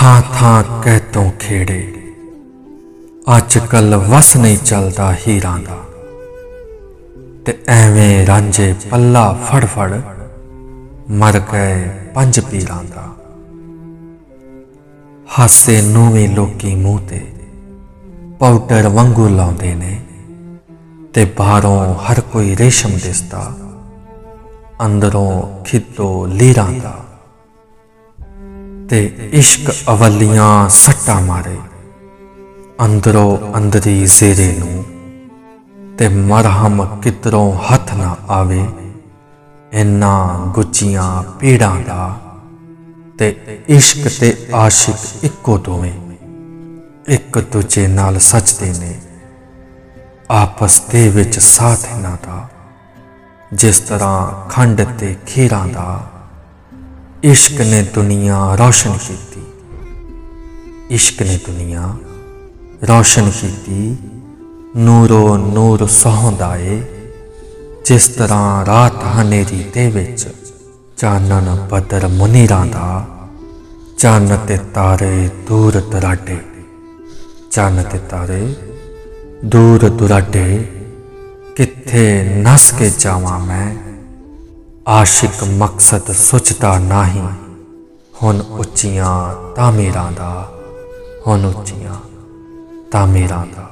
ਥਾਂ ਥਾਂ ਕਹਿ ਤੋਂ ਖੇੜੇ। ਅੱਜ ਕੱਲ ਵਸ ਨਹੀਂ ਚੱਲਦਾ ਹੀਰਾਂ ਦਾ। ਤੇ ਐਵੇਂ ਰਾਂਝੇ ਪੱਲਾ ਫੜ ਫੜ ਮਰ ਗਏ ਪੰਜ ਪੀਰਾਂ ਦਾ। ਹਾਸੇ ਨੂੰ ਵੀ ਲੋਕੀ ਮੂੰਹ ਤੇ ਪਾਊਡਰ ਵਾਂਗੂ ਲਾਉਂਦੇ ਨੇ ਤੇ ਬਾਹਰੋਂ ਹਰ ਕੋਈ ਰੇਸ਼ਮ ਦਿਸਦਾ, ਅੰਦਰੋਂ ਖਿੱਤੋ ਲੀਰਾਂ ਦਾ। ਤੇ ਇਸ਼ਕ ਅਵਲੀਆਂ ਸੱਟਾ ਮਾਰੇ। ਅੰਦਰੋਂ ਅੰਦਰੀ ਜ਼ੇਰੇ ਨੂੰ ਤੇ ਮਰਹਮ ਕਿਤਰੋਂ ਹੱਥ ਨਾ ਆਵੇ ਇਨਾ ਗੁੱਚੀਆਂ ਪੀੜਾਂ ਦਾ ਤੇ ਇਸ਼ਕ ਤੇ ਆਸ਼ਿਕ ਇੱਕੋ ਦੋਵੇਂ, ਇੱਕ ਦੂਜੇ ਨਾਲ ਸੱਚਦੇ ਨੇ। ਆਪਸ ਦੇ ਵਿੱਚ ਸਾਥ ਇਹਨਾਂ ਦਾ, ਜਿਸ ਤਰ੍ਹਾਂ ਖੰਡ ਤੇ ਖੀਰਾਂ ਦਾ ਇਸ਼ਕ ਨੇ ਦੁਨੀਆ ਰੌਸ਼ਨ ਕੀਤੀ। ਇਸ਼ਕ ਨੇ ਦੁਨੀਆ ਰੌਸ਼ਨ ਕੀਤੀ। ਨੂਰੋ ਨੂਰ ਸੌਂਦਾ ਏ ਜਿਸ ਤਰ੍ਹਾਂ ਰਾਤ ਹਨੇਰੀ ਦੇ ਵਿੱਚ ਚਾਨਣ ਬਦਰ ਮੁਨੀਰਾਂ ਦਾ, ਚੰਨ ਤੇ ਤਾਰੇ ਦੂਰ ਦਰਾਡੇ। ਚੰਨ ਤੇ ਤਾਰੇ ਦੂਰ ਦੁਰਾਡੇ। ਕਿੱਥੇ ਨਸ ਕੇ ਜਾਵਾਂ ਮੈਂ ਆਸ਼ਿਕ ਮਕਸਦ ਸੁਚਦਾ ਨਹੀਂ। ਹੁਣ ਉੱਚੀਆਂ ਤਾਮੀਰਾਂ ਦਾ ਹੁਣ ਉੱਚੀਆਂ ਤਾਮੀਰਾਂ ਦਾ।